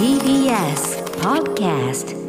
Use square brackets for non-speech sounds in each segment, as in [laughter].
TBS Podcast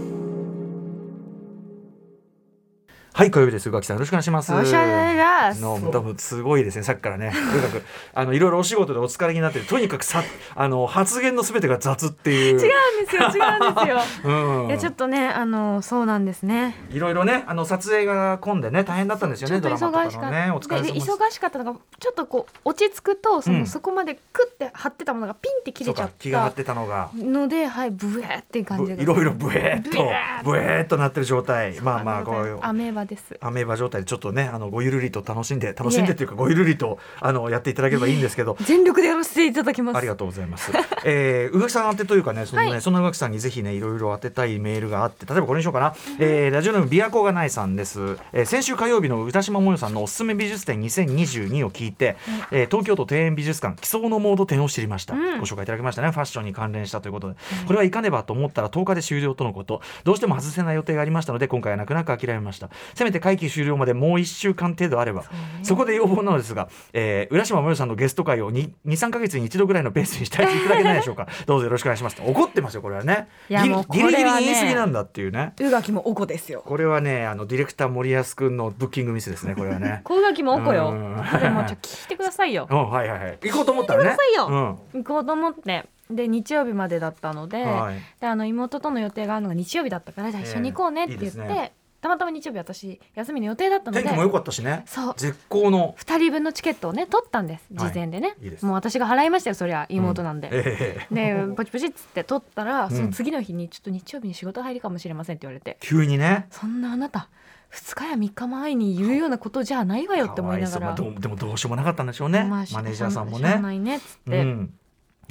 はい、小指です。宇垣さん、よろしくお願いします。おしゃれだの、多分すごいですね、さっきからね。とにかく、あの、いろいろお仕事でお疲れになってて、とにかくさ、あの、発言のすべてが雑っていう。違うんですよ違うんですよ [laughs] うん。いやちょっとねあのそうなんですねいろいろね、あの、撮影が混んでね、大変だったんですよね、ちょっとドラマ忙しかった、ね、お疲れ。忙しかったのがちょっとこう落ち着くとその、うんそこまでクッて張ってたものがピンって切れちゃっ、気が張ってたのが。のではいブエーっていう感じがぶいろいろブエーっとブエーっ、となってる状態。まあまあ、こういう。アメーバですアメーバ状態でちょっとねあのごゆるりと楽しんで楽しんでっていうかごゆるりとあのやっていただければいいんですけど [laughs] 全力でやらせていただきますありがとうございます。[laughs] えー、宇垣さん宛てというかね、そのね、はいそんな宇垣さんにぜひね、いろいろ当てたいメールがあって、例えばこれにしようかな。えー、ラジオネームビアコがないさんです。えー、先週火曜日の歌島もよさんのおすすめ美術展2022を聞いて、えー、東京都庭園美術館、奇想のモード展を知りました、うんご紹介いただきましたね。ファッションに関連したということで、これはいかねばと思ったら10日で終了とのこと。どうしても外せない予定がありましたので、今回は泣く泣く諦めました。せめて会期終了までもう1週間程度あれば、そこで要望なのですが、えー、浦島もよさんのゲスト会を2、2 3ヶ月に一度ぐらいのペースにしたいていただけないでしょうか。[laughs] どうぞよろしくお願いしますと。怒ってますよ、これはね。ギリギリ言い過ぎなんだっていうね。宇垣もおこですよこれはね、あのディレクター森保君のブッキングミスですね、これはね。小垣もおこようんこれもうちょっと聞いてくださいようん、[laughs] はいはいはい。行こうと思ったらね。聞いてくださいよ。行こうと思ってで日曜日までだったので,、はいであの妹との予定があるのが日曜日だったからじゃあ一緒に行こうねって言って、ええいいたまたま日曜日私休みの予定だったので天気も良かったしね。そう絶好の。2人分のチケットをね取ったんですはい事前でね、いいですもう私が払いましたよそりゃ妹なんで。ええでポチポチっつって取ったら、んその次の日にちょっと日曜日に仕事入りかもしれませんって言われて急にね。そんなあなた2日や3日前に言うようなことじゃないわよって思いながらでもどうしようもなかったんでしょうね。まあマネージャーさんもしゃあね。ないねっつっうて、ん。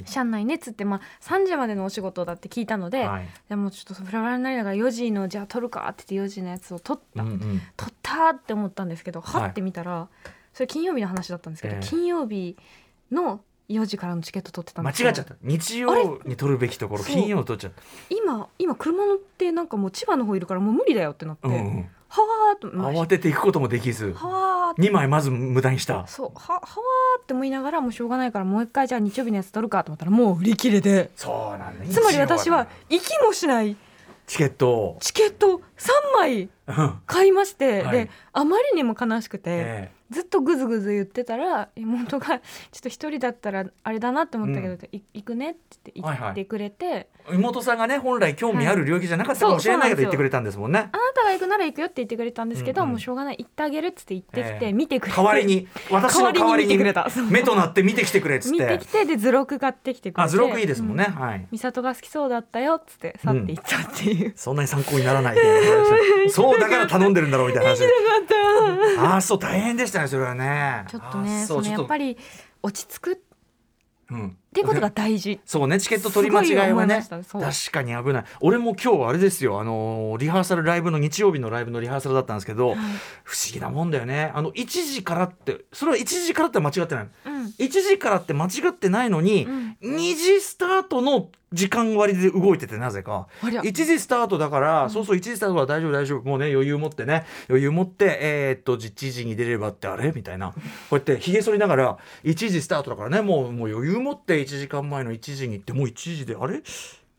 社内ねっつって、まあ、3時までのお仕事だって聞いたので、はい。でもちょっとフラフラになりながら4時のじゃあ撮るかって言って4時のやつを撮った、うんうん。撮ったって思ったんですけどはって見たら、それ金曜日の話だったんですけど、ええ金曜日の4時からのチケット取ってたん間違っちゃった。日曜に取るべきところ、そう金曜取っちゃった。今今車乗ってなんかもう千葉の方いるからもう無理だよってなって、うんうん。はわーっと、まあ慌てていくこともできず、はわーって2枚まず無駄にした。そうははわーって思いながらもうしょうがないからもう一回じゃあ日曜日のやつ取るかと思ったらもう売り切れでそうなんだ。つまり私は行きもしないチケットを。チケット3枚うん買いまして、はいであまりにも悲しくて、えずっとグズグズ言ってたら妹が「ちょっと一人だったらあれだなって思ったけど、い行くね」って言はいはい。ってくれて、え妹さんがね本来興味ある領域じゃなかったかもしれないけど言ってくれたんですもんね。あなたが行くなら行くよって言ってくれたんですけど、うんうん。もうしょうがない行ってあげるっつって言ってきて、ええ。見てくれて。代わりに私の代わりに目となって見てきてくれっつっ見ててきてで図録買ってきてくれて。あ図録いいですもんね、うはい。美里が好きそうだったよっつって去っていったっていう、そんなに参考にならないそうだから頼んでるんだろうみたいな話。[laughs] でああそう大変でしたねそれはね。ちょっとねそのやっぱり落ち着くっうん。ていうことが大事。そうねチケット取り間違いはね。確かに危ない。俺も今日あれですよ。あのーリハーサルライブの日曜日のライブのリハーサルだったんですけど、不思議なもんだよね。あの1時からってそれは1時からって間違ってない。うん。1時からって間違ってないのに、うん。2時スタートの時間割で動いててなぜか。ありゃ。1時スタートだから、そうそう1時スタートは大丈夫大丈夫もうね余裕持ってね。余裕持ってえーっと1時に出ればってあれ？みたいな。こうやってひげ剃りながら1時スタートだからね。もうもう余裕持って1時間前の1時に行ってもう1時であれ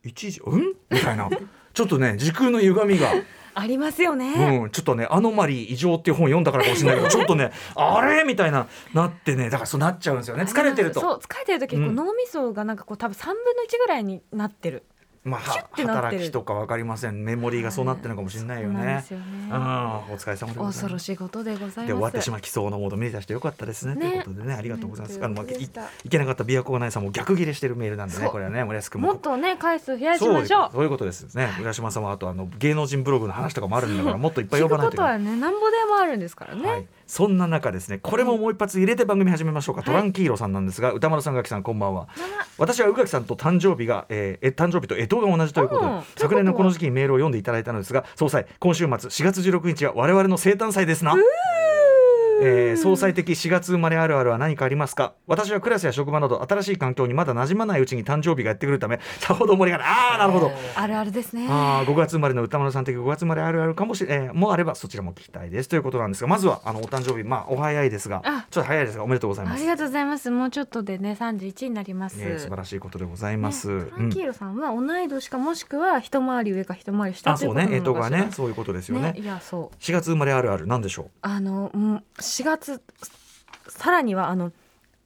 ？1時？うん？みたいな。ちょっとね時空の歪みが。ありますよね、うん、ちょっとね「アノマリー異常」っていう本読んだからかもしれないけど [laughs] ちょっとねあれみたいななってねだからそうなっちゃうんですよね。疲れてると。そう疲れてると結構うん。脳みそがなんかこう多分3分の1ぐらいになってる、まあ、働きとか分かりません。メモリーがそうなってるのかもしれないよね。そうね。うん、お疲れ様でござい恐ろます。しいことでございます。で終わってしまいそうなモード見れた人よかったですね。ね。ということでね。ありがとうございます。ね。あのまあいといけなかったビアコーナイさんも逆ギレしてるメールなんでねこれはね森保君もっとね回数増やしましょう。そういうことです。ね。浦島さんはあとあの芸能人ブログの話とかもあるんだからもっといっぱい聞呼ばないいけなこととはねなんぼでもあるんですからね、はい、そんな中ですねこれももう一発入れて番組始めましょうか、トランキーロさんなんですが歌丸さんがきさんこんばんは。私は宇垣さんと誕生日が、えーえ誕生日と干支が同じということで、うん。昨年のこの時期にメールを読んでいただいたのですが総裁今週末4月16日は我々の生誕祭ですな。えー総裁的4月生まれあるあるは何かありますか？私はクラスや職場など新しい環境にまだ馴染まないうちに誕生日がやってくるためさほど盛り上がらないああなるほど。あるあるですね。あー5月生まれの歌丸さん的5月生まれあるあるかもしれ、えーもあればそちらも聞きたいです。ということなんですがまずはあのお誕生日まあお早いですがあ。ちょっと早いですがおめでとうございます。あり。がとうございます。もうちょっとでね31になります、ね、素晴らしいことでございます。ねうん。フランキーロさんは同い年かもしくは一回り上か一回り下あ、といことそううね、えとがなのかしらね、そういうことですよね。いやそう。4月生まれあるある、なんでしょあのうん4月さらにはあの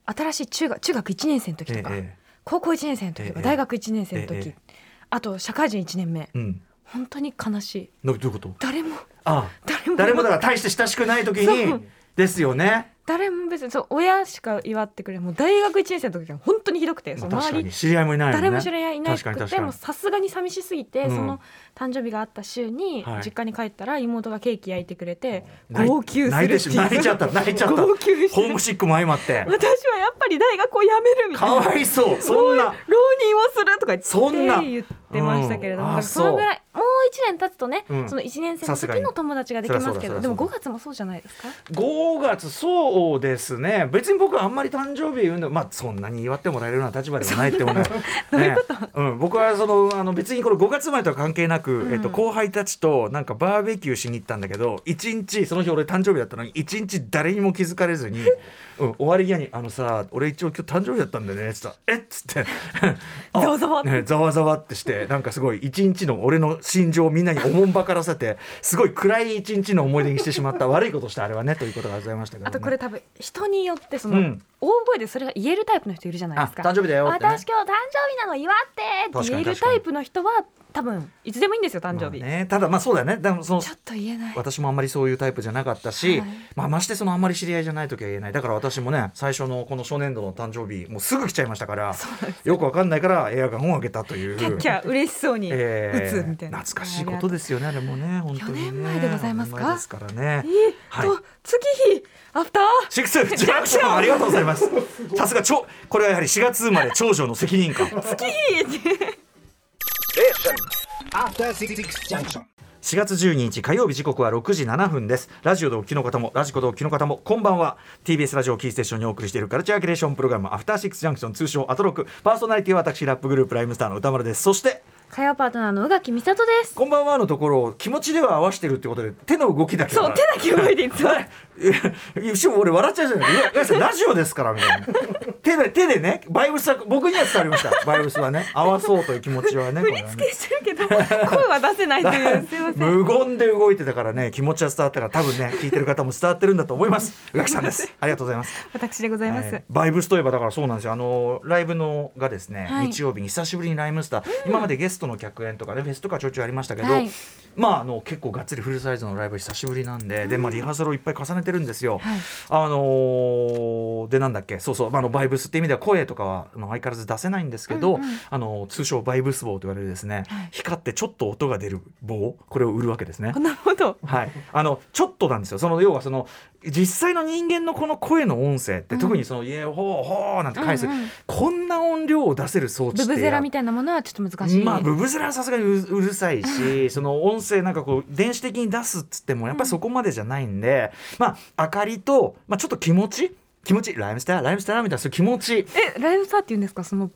新しい中学中学1年生のう。時とか、え高校1年生の時とか、ええ大学1年生の時、ええあと社会人1年目えうん。本当に悲しいどどういうこと？誰もあ、誰も誰もだから大して親しくない時そにう。ですよね。誰も別にそう親しか祝ってくれもう大学1年生の時は本当にひどくて、まその周り知り合いもいないよね。誰も知り合いいなくてもうさすがに寂しすぎて、うん。その誕生日があった週にはい。実家に帰ったら妹がケーキ焼いてくれて、泣い号泣する泣いてし泣いちゃった [laughs] 泣いちゃった。号泣ホームシックも相まって。私はやっぱり大学を辞めるみたかいな。わいそう。そんな。浪人をするとか言ってそんな。言ってましたけれども、うん。あそのぐらいもう1年経つとね、うん。その1年生の時の友達ができますけどでもそりゃそうだ。5月もそうじゃないですか？5月そうですね。別に僕はあんまり誕生日言うのまあそんなに祝ってもらえるような立場ではないって [laughs] こと？ね。うん、僕はそのあの別にこれ5月前とは関係なく、うん。えっと、後輩たちとなんかバーベキューしに行ったんだけど一日その日俺誕生日だったのに一日誰にも気づかれずに、うん、終わり際に「あのさ俺一応今日誕生日だったんだよね」っつったら「えっ?」つって。あ [laughs] ざわざわね、ざわざわってしてなんかすごい一日の俺の心情をみんなにおもんばからせてすごい暗い一日の思い出にしてしまった [laughs] 悪いことしたあれはねということがございましたけど、ね、あとこれ多分人によってその、うん。大声でそれが言えるタイプの人いるじゃないですか。あ誕生日だよね。私今日誕生日なの祝ってって言えるタイプの人は多分いつでもいいんですよ誕生日、まあね、ただまあそうだよね。でもそのちょっと言えない。私もあんまりそういうタイプじゃなかったし、はい。まあ、ましてそのあんまり知り合いじゃない時は言えない。だから私もね最初のこの初年度の誕生日もうすぐ来ちゃいましたからよくわかんないからエアガンを開けたという。キャッキャ嬉しそうに打え。ーつみたいな、懐かしいことですよねあれもね本当にね。4年前でございますか？前ですからね。えーはい。と月日アフター？シックスジャンクションありがとうございます。さすが超これはやはり4月生まれ長女の責任感。月日.4月12日火曜日時刻は6時7分です。ラジオでお聞きの方もラジコでお聞きの方もこんばんは。TBS ラジオキーステーションにお送りしているカルチャーキュレーションプログラムアフターシックスジャンクション通称アトロク。パーソナリティは私ラップグループライムスターの歌丸です。そして火曜パートナーの宇垣美里です。こんばんはのところを気持ちでは合わせてるってことで手の動きだけは。そう手だけ動いていつもいやしかも俺笑っちゃうじゃない。いやいやラジオですからみたいな。[laughs] 手で手でねバイブスは僕には伝わりました。バイブスはね [laughs] 合わそうという気持ちはねこれはね。してるけど声は出せないという [laughs] すいません。無言で動いてたからね気持ちは伝わったから多分ね聞いてる方も伝わってるんだと思います。宇垣さんです。ありがとうございます。私でございます、えーバイブスといえばだからそうなんですよ。あのライブのがですね、はい。日曜日に久しぶりにライムスター、今までゲストの客演とかねフェスとかちょいちょいありましたけど、はい。まああの結構がっつりフルサイズのライブ久しぶりなんで、でまあリハーサルをいっぱい重ねてるんですよ、はい。あのーでなんだっけ？そうそう、まあ、あのバイブスって意味では声とかはあの相変わらず出せないんですけど、うんうん。あの通称バイブス棒と言われるですね、光ってちょっと音が出る棒これを売るわけですね。なるほど。はい、あのちょっとなんですよ。その要はその実際の人間のこの声の音声って、うん。特にその「イエーホーホー」なんて返す、うんうん。こんな音量を出せる装置ブブゼラみたいなものはちょっと難しい、まあブブゼラはさすがにううるさいしその音声なんかこう電子的に出すっつってもやっぱりそこまでじゃないんで、まあ明かりと、まあ、ちょっと気持ち？気持ち？ライムスター？ライムスターみたいなそういう気持ち。えライムスターって言うんですか？その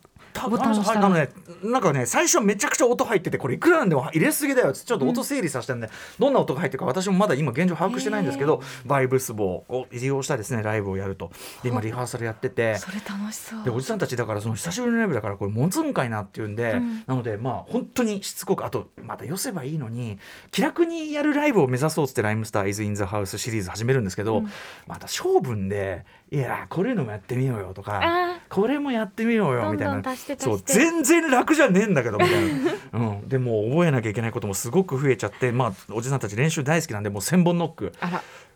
ボタンを押したらあのねなんかね最初めちゃくちゃ音入っててこれいくらなんでも入れすぎだよちょっと音整理させてんで、どんな音が入ってるか私もまだ今現状把握してないんですけどバイブス棒を利用したですねライブをやると。で今リハーサルやっててそれ楽しそう。でおじさんたちだからその久しぶりのライブだからこれ持つんかいなっていうんで、うん。なのでまあ本当にしつこくあとまた寄せばいいのに気楽にやるライブを目指そうっつって「ライムスター is in the house」シリーズ始めるんですけど、うん。また勝負んで「いやこれのもやってみようよ」とかあ「これもやってみようよ」みたいな。そう全然楽じゃねえんだけどみたいな、うん、でもう覚えなきゃいけないこともすごく増えちゃってまあおじさんたち練習大好きなんでもう千本ノック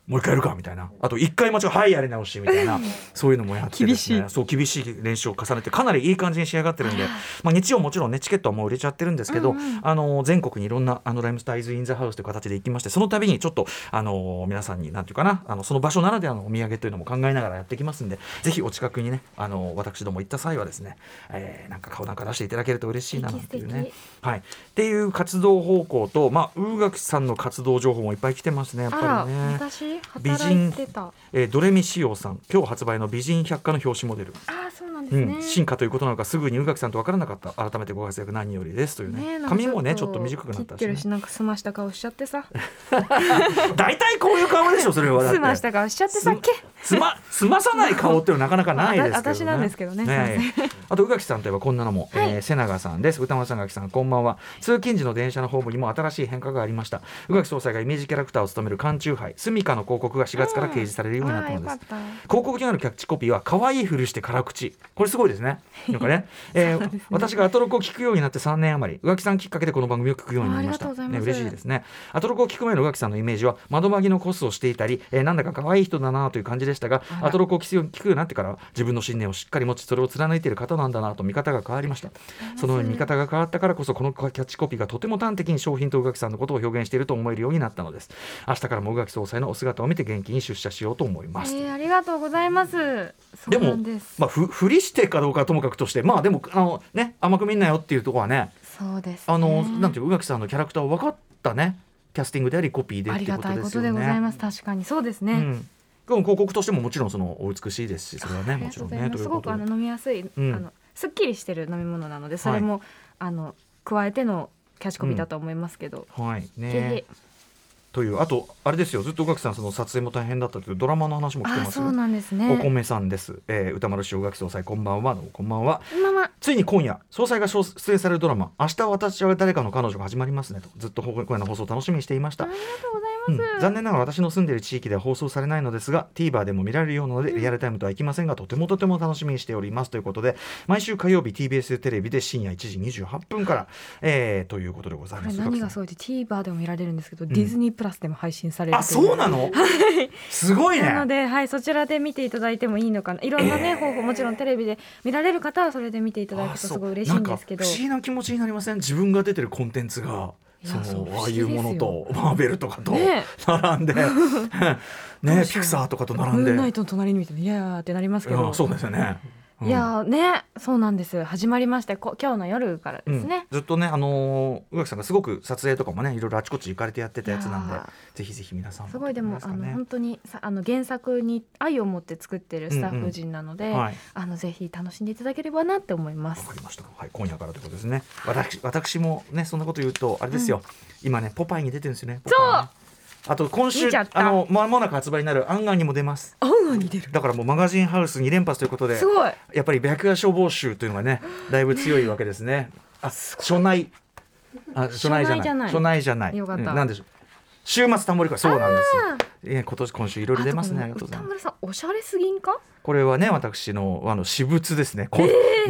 もう一回やるかみたいな。あと一回間違えはいやり直しみたいな。そういうのもやってです、ね、厳しい。そう厳しい練習を重ねてかなりいい感じに仕上がってるんで、まあ、日曜もちろんねチケットはもう売れちゃってるんですけど、うんうん。あの全国にいろんなあのライムスターイズ・イン・ザ・ハウスという形で行きましてその度にちょっとあの皆さんになんていうかなあのその場所ならではのお土産というのも考えながらやってきますんでぜひお近くにねあの私ども行った際はですね、えーなんか顔なんか出していただけると嬉しいななんていうね。はい、っていう活動方向と、まあ、宇垣さんの活動情報もいっぱい来てますねやっぱりね。私美働人いてたえードレミ仕様さん。今日発売の美人百科の表紙モデル、ああそうなんですうね、ん、進化ということなのかすぐに宇垣さんと分からなかった。改めてご活躍何よりですというね。ね髪もねちょっと短くなったし,、ね。しなんか済ました顔しちゃってさ。[laughs] 大体こういう顔でしょそれは。済ました顔しちゃってさっけすま済まさない顔っていうのはなかなかないですけど、ね、私なんですけどねえ。あと宇垣さんといえばこんなのも、えー瀬永さんです。歌丸さん垣さんこんばんは。通勤時の電車のホームにも新しい変化がありました。宇垣総裁がイメージキャラクターを務める缶チューハイスミカの広告が4月から掲示されるようになったのです、あーよかった。広告にあるキャッチコピーは可愛いふるして辛口。これすごいですね。[laughs] なんかね,、えー私がアトロクを聞くようになって3年余り宇垣さんきっかけでこの番組を聞くようになりました。ね、嬉しいですね。アトロクを聞く前の宇垣さんのイメージは窓マギのコスをしていたり、えーなんだか可愛い人だなという感じでしたがアトロクを聞くようになってから自分の信念をしっかり持ちそれを貫いている方なんだなと見方が変わりました。その見方が変わったからこそこのキャッチコピーがとても端的に商品と宇垣さんのことを表現していると思えるようになったのです。明日からも宇垣総裁のお姿を見て元気に出社しようと思います、えー、ありがとうございます。でもまあ、ふふりしてかどうかはともかくとしてまあでもあの、ね、甘く見んなよっていうところはねそうです、ね、あのなんていう宇垣さんのキャラクターを分かったねキャスティングでありコピーでありがたいことでございます。確かにそうですね、うん。広告としてももちろんそのお美しいですしそれはねもちろんねということで。すごくあの飲みやすい、うん。あのすっきりしてる飲み物なのでそれも、あの加えてのキャッチコピーだと思いますけど、はい。ぜね。ひというあとあれですよずっと宇垣さんその撮影も大変だったというドラマの話も来てあます。よそう。なんですおね米さんです、えー、歌丸師匠宇垣総裁こんばんは。こんばんは。ついに今夜総裁が出演されるドラマ「明日私は誰かの彼女」が始まりますねとずっと今夜の放送を楽しみにしていました。ありがとうございます、うん残念ながら私の住んでいる地域では放送されないのですが TVer でも見られるようなのでリアルタイムとはいきませんがとてもとても楽しみにしております。ということで毎週火曜日 TBS テレビで深夜1時28分から、えーということでございこれます何がすごいって TVer でも見られるんですけど、ディズニープラスでも配信されるあそうなの？すごいね。なので、はい、そちらで見ていただいてもいいのかな。いろんなね、えー方法もちろんテレビで見られる方はそれで見ていただくとすごい嬉しいんですけど。不思議な気持ちになりません？自分が出てるコンテンツが。そそうああいうものとマーベルとかとね並んで。[laughs] ねピクサーとかと並んで。ムーンナイトの隣に見ていやーってなりますけど。うんそうですよね、うんいやーねそうなんです。始まりましてこ今日の夜からですね、うん、ずっとねあのー宇垣さんがすごく撮影とかもねいろいろあちこち行かれてやってたやつなんでぜひぜひ皆さんすごいでも、あの本当にさあの原作に愛を持って作ってるスタッフ陣なので、はい。あのぜひ楽しんでいただければなって思います。わかりました。はい、今夜からということですね。私、私もね、そんなこと言うと、あれですよ。今ね、ポパイに出てるんですよね。ポパイねあと、今週あの、間もなく発売になるアンガンにも出ます。あんに出るだからもうマガジンハウス2連発ということで。すごいやっぱり白夜消防集というのがね、だいぶ強いわけですね。あ、初内。あ、初内じゃない。初内じゃない。よかったうんなんでしょう。週末タモリ会、そうなんですよ。え今年今週いろいろ出ますね。ありあとがとうございます。歌丸さんおしゃれすぎんか？これはね、私のあの私物ですね。こ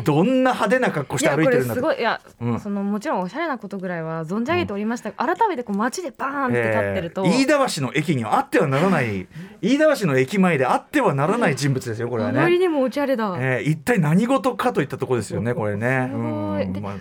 どんな派手な格好して歩いてるんだと。すごいいや、うん。そのもちろんおしゃれなことぐらいは存じ上げておりました。が、改めてこう街でバーンって立ってると、えー飯田橋の駅にはあってはならない [laughs] 飯田橋の駅前であってはならない人物ですよこれはね、あまりにもおしゃれだ、えー一体何事かといったところですよねこれね。すごい。でうんま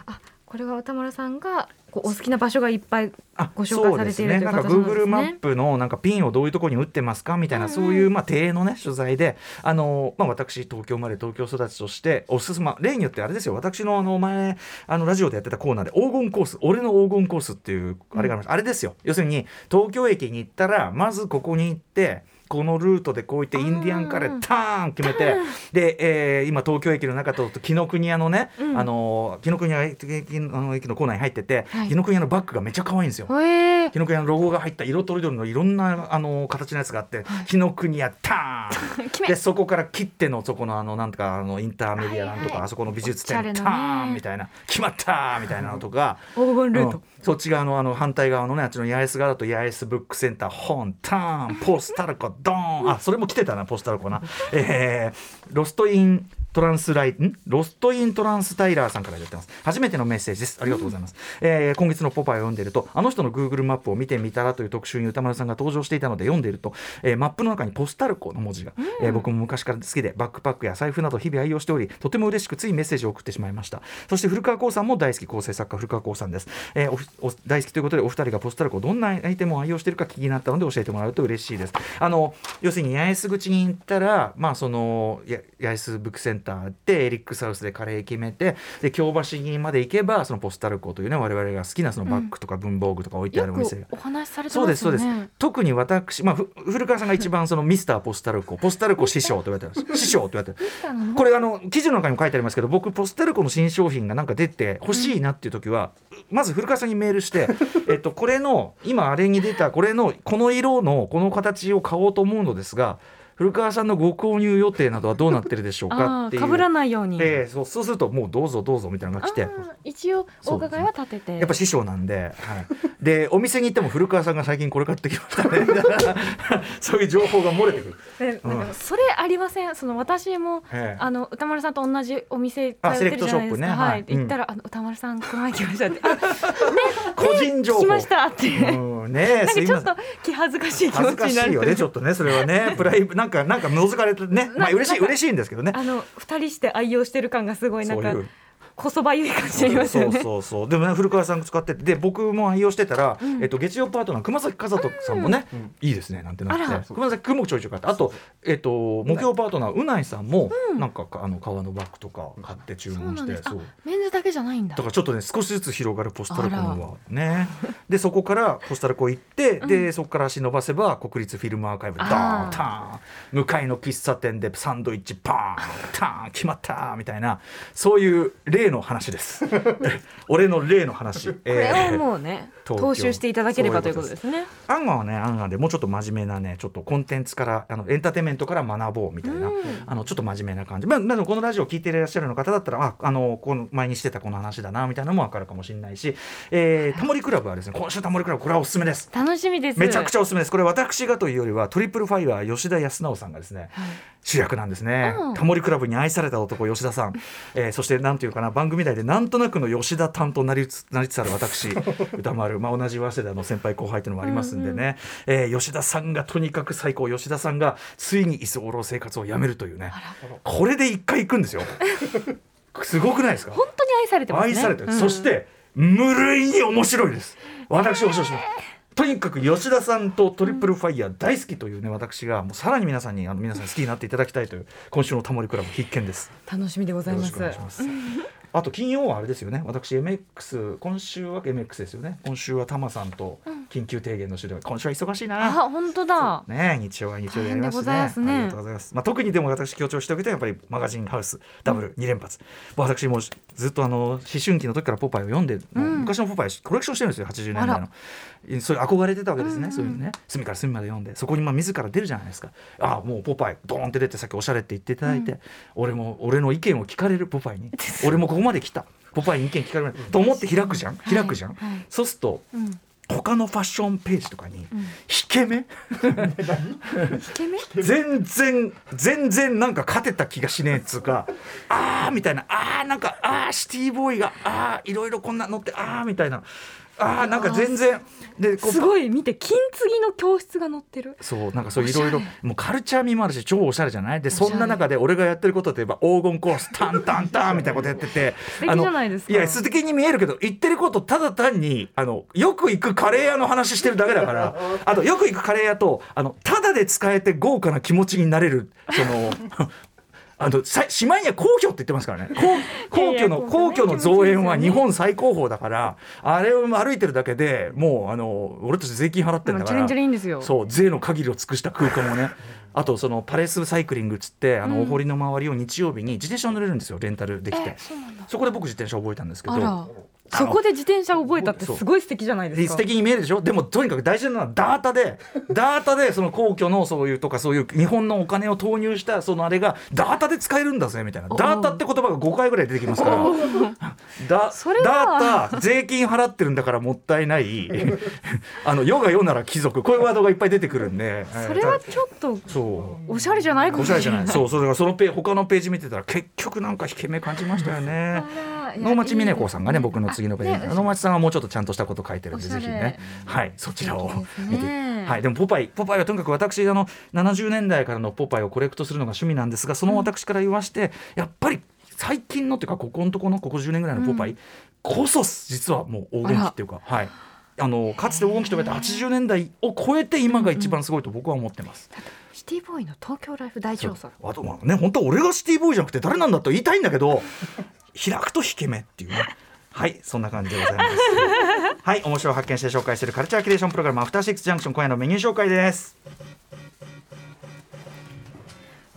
これは歌丸さんがこうお好きな場所がいっぱいあご紹介されているというそうですね。なんか形なんでマッね。プのなんかピンをどういうところに打ってますかみたいな、うんうん。そういうまあ定のね取材であのまあ私東京生まれ東京育ちとしておすすめまあ例によってあれですよ。私のあの前あのラジオでやってたコーナーで黄金コース俺の黄金コースっていうあれがありました、あれですよ。要するに東京駅に行ったらまずここに行ってこのルートでこういってインディアンカレーターン決めてで、えー今東京駅の中と紀ノ国屋のね、うん。あの紀ノ国屋駅あの駅の構内に入っててはい。紀ノ国屋のバッグがめっちゃ可愛いんですよ。へえ紀ノ国屋のロゴが入った色とりどりのいろんなあの形のやつがあって紀ノ国屋ターン。[laughs] 決め。でそこから切ってのそこのあのなんとかあのインターメディアなんとか、はいはいあそこの美術展なね。ターンみたいな。決まったみたいなのとか。黄金ルート、うんそっち側のあの反対側のねあっちの八重洲側だと八重洲ブックセンター本ターンポスタルコドーン。あそれも来てたなポスタルコな、えーロストイントランスライん？ロストイントランスタイラーさんからやってます。初めてのメッセージです。ありがとうございます、えー今月のポパイを読んでいるとあの人の Google マップを見てみたらという特集に歌丸さんが登場していたので読んでいると、えーマップの中にポスタルコの文字が、えー僕も昔から好きでバックパックや財布など日々愛用しておりとても嬉しくついメッセージを送ってしまいました。そして古川光さんも大好き構成作家古川光さんです、えーおふお大好きということでお二人がポスタルコどんなアイテムを愛用しているか気になったので教えてもらうと嬉しいです。あの要するに八重洲口に行ったらまあそのや八重洲ブックセンター行ってエリックスハウスでカレー決めてで京橋にまで行けばそのポスタルコというね我々が好きなそのバッグとか文房具とか置いてあるお店。が。お話しされてそうですそうますよねです。特に私、まあ、ふ古川さんが一番そのミスターポスタルコポスタルコ師匠と言われてます。[laughs] 師匠と言われてるこれあの記事の中にも書いてありますけど僕ポスタルコの新商品がなんか出て欲しいなっていう時は、まず古川さんにメールして [laughs] えっとこれの今あれに出たこれのこの色のこの形を買おうと思うのですが古川さんのご購入予定などはどうなってるでしょうかっていう。らないように、でそうそうするともうどうぞどうぞみたいなのが来て。一応お伺いは立てて。やっぱ師匠なんで、はい、でお店に行っても古川さんが最近これ買ってきましたね。[laughs] そういう情報が漏れてくる。えうん。なんかそれありません？その私もええ。あの歌丸さんと同じお店通あってるじゃないですか。ね。ははい。行ったら、あの歌丸さんこの前来ましたってあ [laughs] 個人情報。聞きましたって、うん。ねえなんかちょっと気恥ずかしい気恥ずか持ちになる。しいよねちょっとねそれはね。プライベなんかなんか覗かれてね。まあな嬉しい嬉しいんですけどね。あの二人して愛用してる感がすごいなんかそういうこそばゆい感じありますそうよね。そうそうでもね古川さん使ってて。で僕も愛用してたら、えっと、月曜パートナー熊崎和人さんもね、いいですねなんてなって。熊崎君もちょいちょい買って。あと、えっと、木曜パートナーうないさんも、なんかあの革のバッグとか買って注文してそうメンズだけじゃないんだ。だからちょっとね少しずつ広がるポスタルコンはね。でそこからポスタルコ行って、でそこから足伸ばせば国立フィルムアーカイブドーンターン向かいの喫茶店でサンドイッチパーンターン決まったみたいなそういう例の話です。[laughs] 俺の例の話。こ [laughs] これをもうね踏襲していただければということですね。アンガンはねアンガンでもうちょっと真面目なねちょっとコンテンツからあのエンターテインメントから学ぼうみたいな、あのちょっと真面目な感じ。まあでもこのラジオ聞いていらっしゃるの方だったらああのこの前にしてたこの話だなみたいなのも分かるかもしれないし、えー、タモリクラブはですね今週タモリクラブこれはおすすめです。楽しみです。めちゃくちゃおすすめです。これ私がというよりはトリプルファイヤー吉田康直さんがですね、主役なんですね、うん。タモリクラブに愛された男吉田さん、えーそしてなんていうかな番組内でなんとなくの吉田担当になりつ [laughs] なりつつある私歌丸、まあ、同じ早稲田の先輩後輩というのもありますんでね、えー吉田さんがとにかく最高。吉田さんがついに居候生活をやめるというね。これで一回行くんですよ。[laughs] すごくないですか？本当に愛されてますね。愛されてる、うん。そして無類に面白いです。私おししますとにかく吉田さんとトリプルファイヤー大好きというね私がもうさらに皆さんにあの皆さん好きになっていただきたいという今週のタモリクラブ必見です。楽しみでございます。あと金曜はあれですよね。私 MX 今週は MX ですよね。今週はタマさんと緊急提言の終了今週は忙しいな、あ本当だね日曜は日曜でやりますね。ねありがとうございます。まあ特にでも私強調しておきたいやっぱりマガジンハウスダブル2連発。私もうずっとあの思春期の時からポパイを読んで、もう昔のポパイコレクションしてるんですよ80年代の。そういう憧れてたわけですね。そういうね隅から隅まで読んでそこにまあ自ら出るじゃないですか。ああもうポパイドーンって出てさっきおしゃれって言っていただいて、俺も俺の意見を聞かれるポパイに [laughs] 俺もここまで来た。ポパイに意見聞かれると思って開くじゃん開くじゃん、はいはいそうするとうん他のファッションページとかに、引け目？[laughs] 全然全然なんか勝てた気がしねえっつうかあーみたいなあーなんかあーシティボーイがあーいろいろこんなのってあーみたいなあーなんか全然。でこうすごい見て金継ぎの教室が載ってる。そうなんかそういろいろもうカルチャー味もあるし超おしゃれじゃない？でそんな中で俺がやってることといえば黄金コースタンタンタンみたいなことやってて [laughs] 素敵じゃないですか。いや素敵に見えるけど言ってることただ単にあのよく行くカレー屋の話してるだけだからあとよく行くカレー屋とあのただで使えて豪華な気持ちになれるそのあのさしまいには皇居って言ってますからね。皇 [laughs] 皇居の皇居の造園は日本最高峰だからあれを歩いてるだけでもうあの俺たち税金払ってんだからそう税の限りを尽くした空間をね。あとそのパレスサイクリングっつってあのうん。お堀の周りを日曜日に自転車を乗れるんですよ。レンタルできて。えそうなんだ。そこで僕自転車覚えたんですけどそこで自転車覚えたってすごい素敵じゃないですか。素敵に見えるでしょ？でもとにかく大事なのはダータでダータでその皇居のそういうとかそういう日本のお金を投入したそのあれがダータで使えるんだぜみたいな。おダータって言葉が5回ぐらい出てきますから。[laughs] ダータ税金払ってるんだからもったいない。[laughs] あの世が世なら貴族。こういうワードがいっぱい出てくるんで。それはちょっとそう。おしゃれじゃないかもしれない。おしゃれじゃない。そうそれがそのペ他のページ見てたら結局なんか引け目感じましたよね能町みね子さんがね僕の次のページ。能町さんはもうちょっとちゃんとしたこと書いてるんでぜひね。はいそちらを見て。はいでもポパイポパイはとにかく私あの70年代からのポパイをコレクトするのが趣味なんですがその私から言わしてやっぱり最近のっていうかここのとこのここ10年ぐらいのポパイこそ実はもう黄金期っていうかはい。あのかつて黄金期と言われた80年代を超えて今が一番すごいと僕は思ってます。シティボーイの東京ライフ大調査。あとまあね本当は俺がシティボーイじゃなくて誰なんだと言いたいんだけど開くと引け目っていうね。はいそんな感じでございます。はい面白を発見して紹介するカルチャーキュレーションプログラムアフターシックスジャンクション今夜のメニュー紹介です。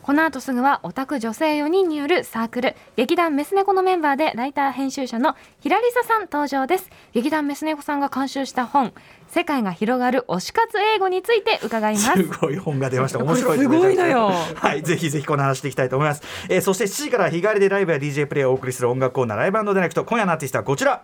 この後すぐはオタク女性4人によるサークル劇団メス猫のメンバーでライター編集者のひらりささん登場です。劇団メス猫さんが監修した本世界が広がる推し活英語について伺います。すごい本が出ました。面白いす。ごいのよ。はい。ぜひぜひこの話していきたいと思います、えー、そして7時から日帰りでライブや DJ プレイをお送りする音楽コーナーライブディレクト今夜のアーティストはこちら。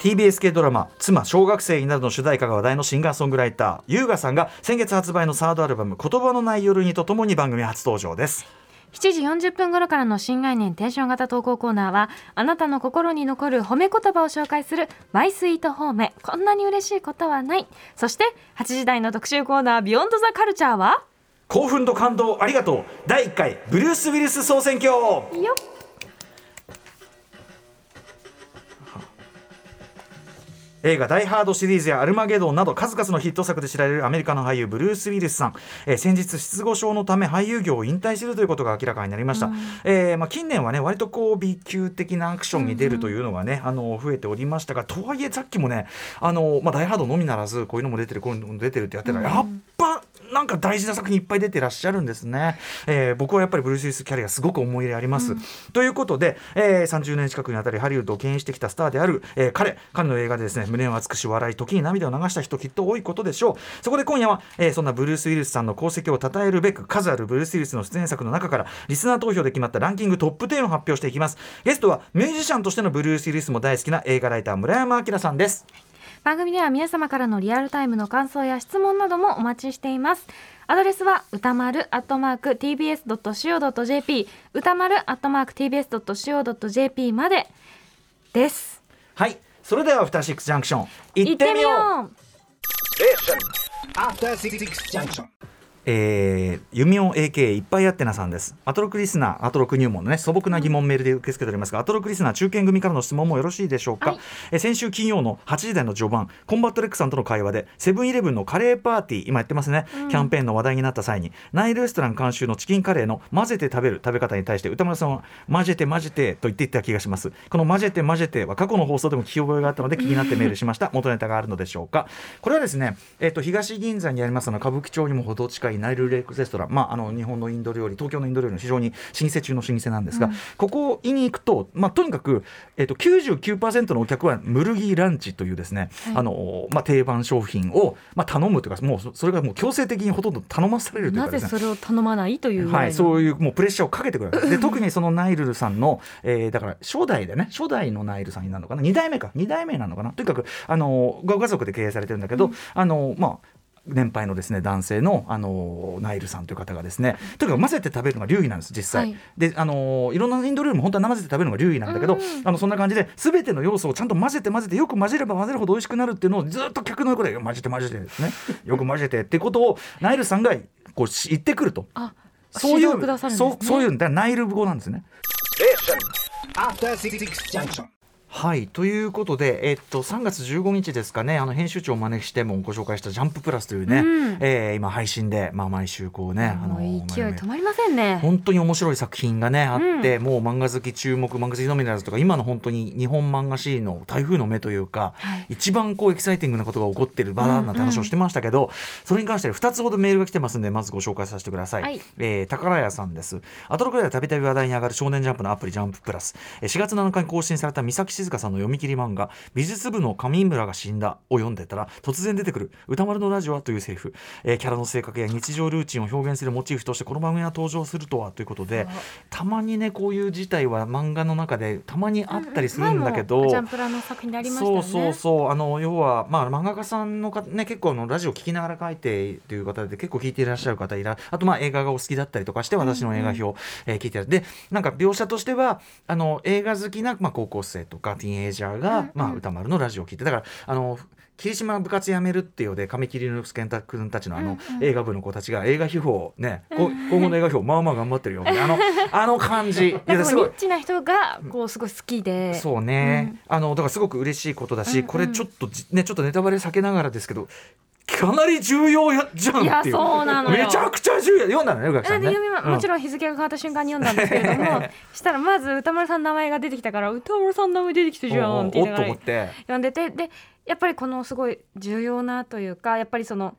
TBS 系ドラマ「妻小学生になる」の主題歌が話題のシンガーソングライター優雅さんが先月発売のサードアルバム「言葉のない夜に」とともに番組初登場です7時40分頃からの新概念テンション型投稿コーナーはあなたの心に残る褒め言葉を紹介するマイスイート褒めこんなに嬉しいことはない。そして8時台の特集コーナービヨンドザカルチャーは？興奮と感動ありがとう。第1回ブルース・ウィルス総選挙。よっ映画「ダイ・ハード」シリーズや「アルマゲドン」など数々のヒット作で知られるアメリカの俳優ブルース・ウィルスさん、えー先日失語症のため俳優業を引退するということが明らかになりました、えーまあ、近年はね割とこう B 級的なアクションに出るというのがね、あの増えておりましたがとはいえさっきもねあの、まあ、ダイ・ハードのみならずこういうのも出てるこういうのも出てるってやってたら、やっぱなんか大事な作品いっぱい出てらっしゃるんですね、えー僕はやっぱりブルース・ウィルスキャリアすごく思い入れあります、ということで、えー30年近くにわたりハリウッドを牽引してきたスターである、えー彼彼の映画でですね胸を熱くし笑い時に涙を流した人きっと多いことでしょう。そこで今夜は、えーそんなブルース・ウィルスさんの功績を称えるべく数あるブルース・ウィルスの出演作の中からリスナー投票で決まったランキングトップ10を発表していきます。ゲストはミュージシャンとしてのブルース・ウィルスも大好きな映画ライター村山明さんです番組では皆様からのリアルタイムの感想や質問などもお待ちしています。アドレスは歌丸アットマーク tbs.co.jp 歌丸アットマーク tbs.co.jp までです。はい。それではアフターシックスジャンクション。行行ってみよう。After Six Junction. えー、弓音 AK いっぱいあってなさんです。アトロクリスナー、アトロク入門のね、素朴な疑問メールで受け付けておりますが、アトロクリスナー中堅組からの質問もよろしいでしょうか？はいえー先週金曜の8時台の序盤、コンバット REC さんとの会話で、セブンイレブンのカレーパーティー、今やってますね、キャンペーンの話題になった際に、ナイルレストラン監修のチキンカレーの混ぜて食べる食べ方に対して、宇多丸さんは、混ぜて混ぜてと言っていた気がします。この混ぜて混ぜては過去の放送でも聞き覚えがあったので気になってメールしました。元ネタがあるのでしょうか？これはですね、えっ、と、東銀座にありますあの歌舞伎座にも程近いナイルレストラン、まあ、あの日本のインド料理、東京のインド料理の非常に老舗中の老舗なんですが、ここに行くと、まあ、とにかく、えっと99%のお客はムルギーランチというですね、はい。あのまあ、定番商品を、まあ、頼むというか、もうそそれがもう強制的にほとんど頼まされるというなかですね。ぜそれを頼まないというはいそういうもうプレッシャーをかけてくるで特にそのナイルルさんの、えーだから初代でね初代のナイルさんになるのかな？2代目か。2代目になるのかな？とにかくあのご家族で経営されてるんだけど、あのまあ年配のですね男性のあのナイルさんという方がですねとにかく混ぜて食べるのが流儀なんです実際、はい。であのいろんなインド料理も本当は混ぜて食べるのが流儀なんだけど、あのそんな感じで全ての要素をちゃんと混ぜて混ぜてよく混ぜれば混ぜるほど美味しくなるっていうのをずっと客の横で混ぜて混ぜてですね。[laughs] よく混ぜてっていうことをナイルさんがこうし言ってくると。あそういうね。そうそういうんだナイル語なんですね。はいということで、えっと3月15日ですかねあの編集長をお招きしてもご紹介した「ジャンププラス」というね、うん。えー今配信で、まあ、毎週こうねあの勢い止まりませんね。本当に面白い作品がねあって、もう漫画好き注目漫画好きのみならずとか今の本当に日本漫画シーンの台風の目というか、はい。一番こうエキサイティングなことが起こってる場だなんて話をしてましたけど、それに関して2つほどメールが来てますんでまずご紹介させてください、はい。えー宝屋さんです。アトロクではたびたび話題に上がる少年ジャンプのアプリジャンププラス。えー4月7日に更新された三崎静香さんの読み切り漫画美術部の上村が死んだを読んでたら突然出てくる歌丸のラジオはというセリフ、えーキャラの性格や日常ルーチンを表現するモチーフとしてこの番組が登場するとはということでたまにねこういう事態は漫画の中でたまにあったりするんだけど、前もジャンプラの作品でありましたよね。そうそうそう。あの要はまあ漫画家さんのかね結構あのラジオ聞きながら書いてという方で結構聞いていらっしゃる方いらあとまあ映画がお好きだったりとかして私の映画表、えー聞いてる。でなんか描写としてはあの映画好きな、まあ、高校生とかかティーンエイジャーが、うんうん。まあ、歌丸のラジオを聞いてだからあの霧島部活やめるっていうので亀桐之助君たちのあの、うんうん。映画部の子たちが映画秘宝をね、今後の映画秘宝まあまあ頑張ってるよあの [laughs] あの感じいやすごい。もうニッチな人がこうすごい好きで。そうね、あのだからすごく嬉しいことだし、うんうん。これちょっとじねちょっとネタバレ避けながらですけどかなり重要やじゃんっていう。そうなのよ。めちゃくちゃ重要。読んだのね宇垣ね。で読みまうん。もちろん日付が変わった瞬間に読んだんですけれども [laughs] したらまず歌丸さんの名前が出てきたから歌丸さんの名前出てきたじゃんって言いながら読んでてでやっぱりこのすごい重要なというかやっぱりその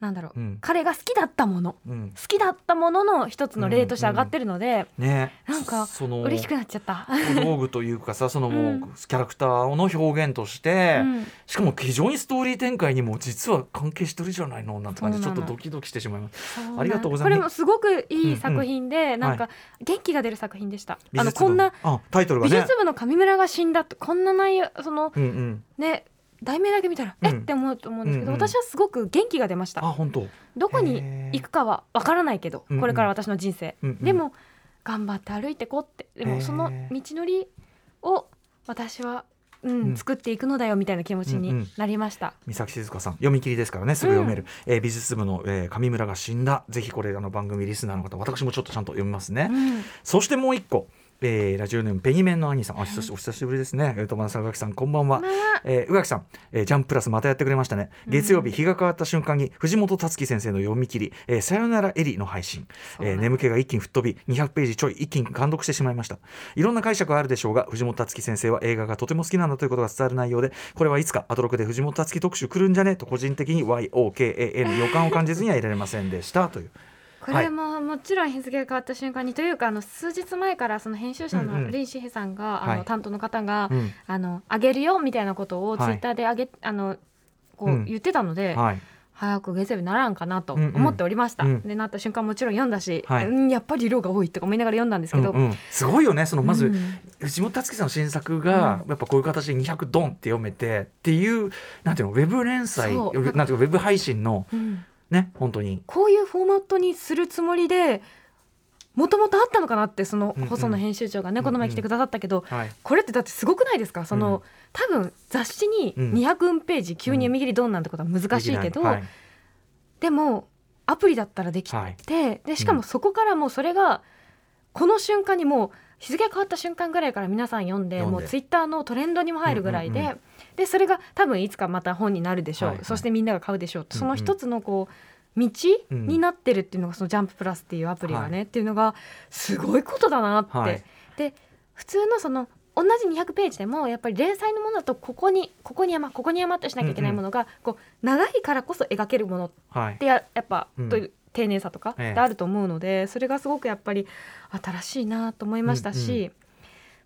なんだろう、うん。彼が好きだったもの。うん。好きだったものの一つの例として上がってるので、ね。なんかその嬉しくなっちゃった。小道具というかさそのもう、うん。キャラクターの表現として、うん。しかも非常にストーリー展開にも実は関係してるじゃないのなんて感じでちょっとドキドキしてしまいます。そうなんありがとうございます。これもすごくいい作品で、なんか元気が出る作品でした。あの美術部こんなあタイトルがね。美術部の上村が死んだってこんな内容そのうんうん。ね題名だけ見たら、うん。え？って思うと思うんですけど、うんうん。私はすごく元気が出ました。あ本当。どこに行くかはわからないけど、うんうん。これから私の人生、うんうん。でも頑張って歩いてこうって。でもその道のりを私は、うんうん。作っていくのだよみたいな気持ちにうんうん。なりました。三崎静香さん読み切りですからね。すぐ読める、えー美術部の、えー上村が死んだ。ぜひこれあの番組リスナーの方私もちょっとちゃんと読みますね、うん。そしてもう一個えーラジオネームペニメンの兄さん。あ久しお久しぶりですね。えー友達さん宇垣さんこんばんは、まあえー宇垣さん、えージャンププラスまたやってくれましたね。月曜日日が変わった瞬間に藤本達樹先生の読み切り「えーさよならエリ」の配信、えー眠気が一気に吹っ飛び200ページちょい一気に感読してしまいました。いろんな解釈はあるでしょうが藤本達樹先生は映画がとても好きなんだということが伝わる内容でこれはいつかアトロクで藤本達樹特集来るんじゃね？と個人的に YOKAN 予感を感じずにはいられませんでした。というこれももちろん日付が変わった瞬間にというかあの数日前からその編集者うんうん。の林志平さんが、はい。あの担当の方が、うん。あのあげるよみたいなことをツイはいッターであげ、あのこううん。言ってたので、はい。早く月曜日ならんかなとうんうん思っておりました、うんでなった瞬間もちろん読んだし、はい。うんやっぱり色が多いとか思いながら読んだんですけど、うんうん。すごいよねそのまず、うん。藤本達樹さんの新作が、やっぱこういう形で200ドンって読めてっていうなんていうのウェブ連載なんていうかウェブ配信のうんね本当に。こういうフォーマットにするつもりでもともとあったのかなってその細野編集長がね、この前来てくださったけど、はい。これってだってすごくないですか？その、うん。多分雑誌にうん。200ページ急に読み切りドンなんてことは難しいけど、はいでもアプリだったらできて、はい。でしかもそこからもうそれがこの瞬間にもう日付が変わった瞬間ぐらいから皆さん読んでもうツイッターのトレンドにも入るぐらいで、うんうんうでそれが多分いつかまた本になるでしょう、はいはい。そしてみんなが買うでしょう、うんうん。その一つのこう道うんになってるっていうのがそのジャンププラスっていうアプリがね、はいっていうのがすごいことだなって。はい。で普通のその同じ200ページでもやっぱり連載のものだとここにここに山ここに山ってしなきゃいけないものが、こう長いからこそ描けるものっはい。てややっぱ、うん。という丁寧さとかええ。であると思うので、それがすごくやっぱり新しいなと思いましたし、うんう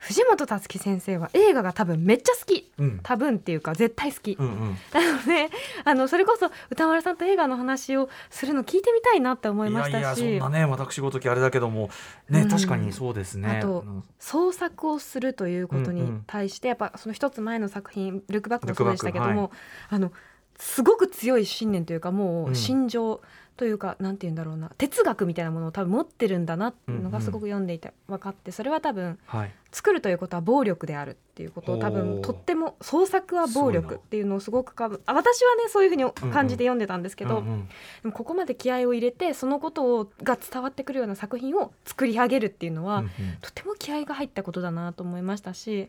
藤本つ樹先生は映画が多分めっちゃ好き。うん。多分っていうか絶対好き、うんうん。なのであのそれこそ歌丸さんと映画の話をするの聞いてみたいなって思いましたし。いやいやそんなね私ごときあれだけども。ね、うん。確かにそうですね。あとうん。創作をするということにうんうん。対して、やっぱその一つ前の作品「ルックバック」もそうでしたけども、はあのすごく強い信念というかもうん。う心情というか、なんて言うんだろうな。哲学みたいなものを多分持ってるんだなっていうのがすごく読んでいて分かってそれは多分はい。作るということは暴力であるっていうことを多分とっても創作は暴力なっていうのをすごくかぶあ私はねそういうふうに感じて読んでたんですけど、うんうん。でもここまで気合を入れてそのことをが伝わってくるような作品を作り上げるっていうのは、うんうん。とても気合が入ったことだなと思いましたし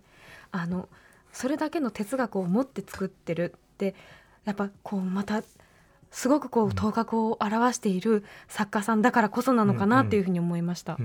あのそれだけの哲学を持って作ってるってやっぱこうまたすごくこう頭角を表している作家さんだからこそなのかなっていうふうに思いました。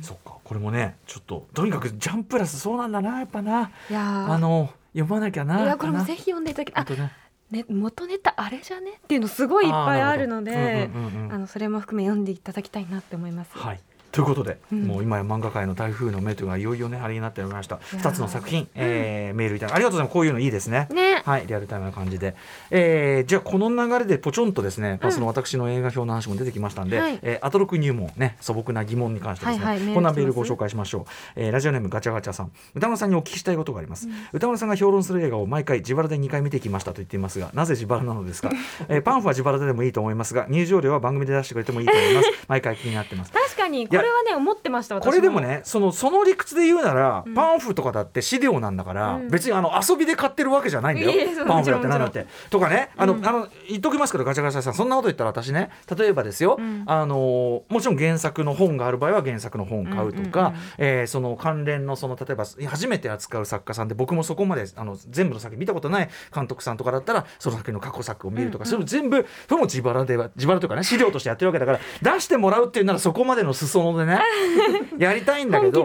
そっか。これもねちょっととにかくジャンプラスそうなんだなやっぱな。いやー。あの読まなきゃないやこれもぜひ読んでいただきね。ね元ネタあれじゃね？っていうのすごいいっぱいあるのでああのそれも含め読んでいただきたいなって思います。はいということで、うん。もう今や漫画界の台風の目というのがいよいよねあれになっておりました。いやー。2つの作品、えーメールいただきありがとうございます。こういうのいいですね。ね。はいリアルタイムな感じで、えーじゃあこの流れでポチョンとですね、まあその私の映画表の話も出てきましたんで、はい。えーアトロク入門ね素朴な疑問に関してですね、はいはいこんなメールご紹介しましょう、えーラジオネームガチャガチャさん。歌丸さんにお聞きしたいことがあります、歌丸さんが評論する映画を毎回自腹で2回見てきましたと言っていますがなぜ自腹なのですか、えーパンフは自腹ででもいいと思いますが入場料は番組で出してくれてもいいと思います。[laughs] 毎回気になってます。確かにこれはね思ってました私これでもねそのその理屈で言うなら、うん。パンフとかだって資料なんだから、うん。別にあの遊びで買ってるわけじゃないんだよ、パンフだってなんだって。とかねあの、うん。あの言っときますけどガチャガチャさんそんなこと言ったら私ね例えばですよ、うん。あのもちろん原作の本がある場合は原作の本買うとか、うんうんうん。えーその関連のその例えば初めて扱う作家さんで僕もそこまであの全部の作品見たことない監督さんとかだったらその作品の過去作を見るとか、うん。うん。それも全部それも自腹では自腹というかね資料としてやってるわけだから出してもらうっていうならそこまでの裾野でね。[laughs] やりたいんだけど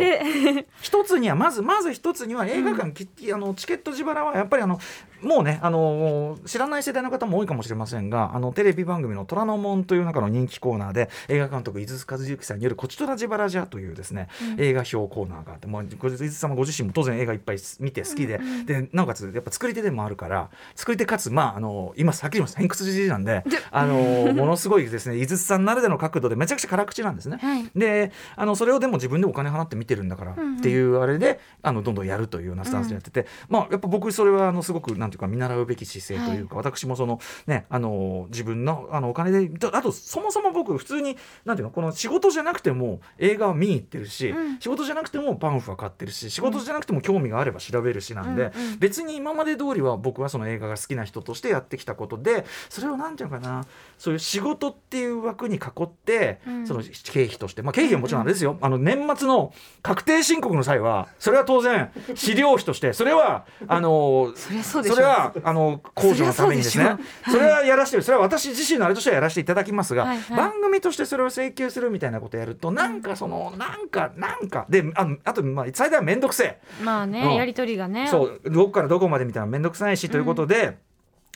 一つにはまずまず一つには映画館、きあのチケット自腹はやっぱりあのもうねあの知らない世代の方も多いかもしれませんがあのテレビ番組の「虎ノ門」という中の人気コーナーで映画監督井筒和之さんによる「こちとら自腹じゃ」というですね、映画表コーナーがあって、まあ、これ井筒さんもご自身も当然映画いっぱい見て好きで,、でなおかつやっぱ作り手でもあるから作り手かつまああの今さっき言いました偏屈じじいなんであのものすごいですね井筒さんならでの角度でめちゃくちゃ辛口なんですね。はい。であのそれをでも自分でお金払って見てるんだからっていうあれで、あのどんどんやるというようなスタンスでやってて、まあやっぱ僕それはあのすごくなんていうか見習うべき姿勢というか、私もそのねあの自分のあのお金であとそもそも僕普通になんていうのこの仕事じゃなくても映画は見に行ってるし、うん。仕事じゃなくてもパンフは買ってるし仕事じゃなくても興味があれば調べるしなんで、うんうん別に今まで通りは僕はその映画が好きな人としてやってきたことでそれをなんていうのかなそういう仕事っていう枠に囲って、うん。その経費としてまあ経費はもちろんあれですよ、あの年末の確定申告の際はそれは当然資料費としてそれはあのそりゃそうでしょそれはあの控除のためにですね。それはやらせてるそれは私自身のあれとしてはやらせていただきますが、番組としてそれを請求するみたいなことやるとなんかそのなんかなんか。であのあとまあ最大は面倒くせえ。まあね、うん。やりとりがね。そう。どこからどこまでみたいな面倒くさいしということで、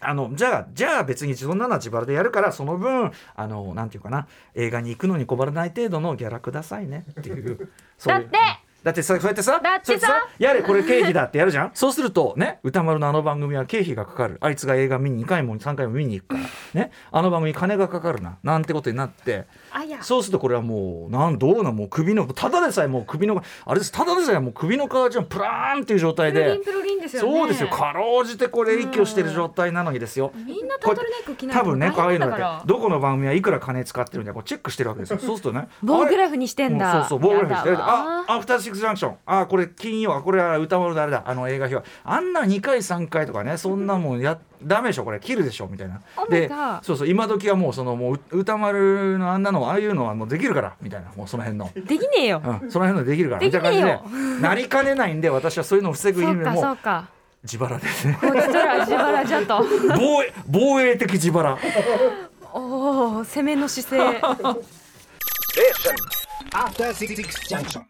あのじゃあじゃあ別にそんなのは自腹でやるからその分あのなんていうかな映画に行くのに困らない程度のギャラくださいねっていう。そういう。だってだってさそうやってさだってさ。ややれこれ経費だってやるじゃん？[laughs] そうすると。ね？歌丸のあの番組は経費がかかる。あいつが映画見に2回も3回も見に行くから。ね？あの番組金がかかるな。なんてことになって。そうするとこれはもうなんどうなもう首のただでさえもう首のあれですただでさえもう首の皮じゃんプラーンっていう状態で。そうですよ。かろうじてこれ息をしてる状態なのにですよ。みんなタートルネック着ない多分ねこういうのだどこの番組はいくら金使ってるんだこうチェックしてるわけですよ。そうするとね。棒グラフフにしてんだ。そうそう。棒グラフにしてやだわ。あアフターシックスジャンクションあこれ金曜あこれは歌丸のあれだ。あの映画表あんな2回3回とかねそんなもんやダメでしょこれ。切るでしょみたいな。Oh でそうそう今時はもうそのもうう歌丸のあんなのああいうのはもうできるからみたいな。もうその辺の。できねえよ、うん、その辺のできるから。みたいな感じで。なりかねないんで私はそういうのを防ぐ意味でそうかそうもか。自腹ですね。こっちとら自腹じゃと。防衛防衛的自腹。おお攻めの姿勢。[laughs] Station. After Six Junction.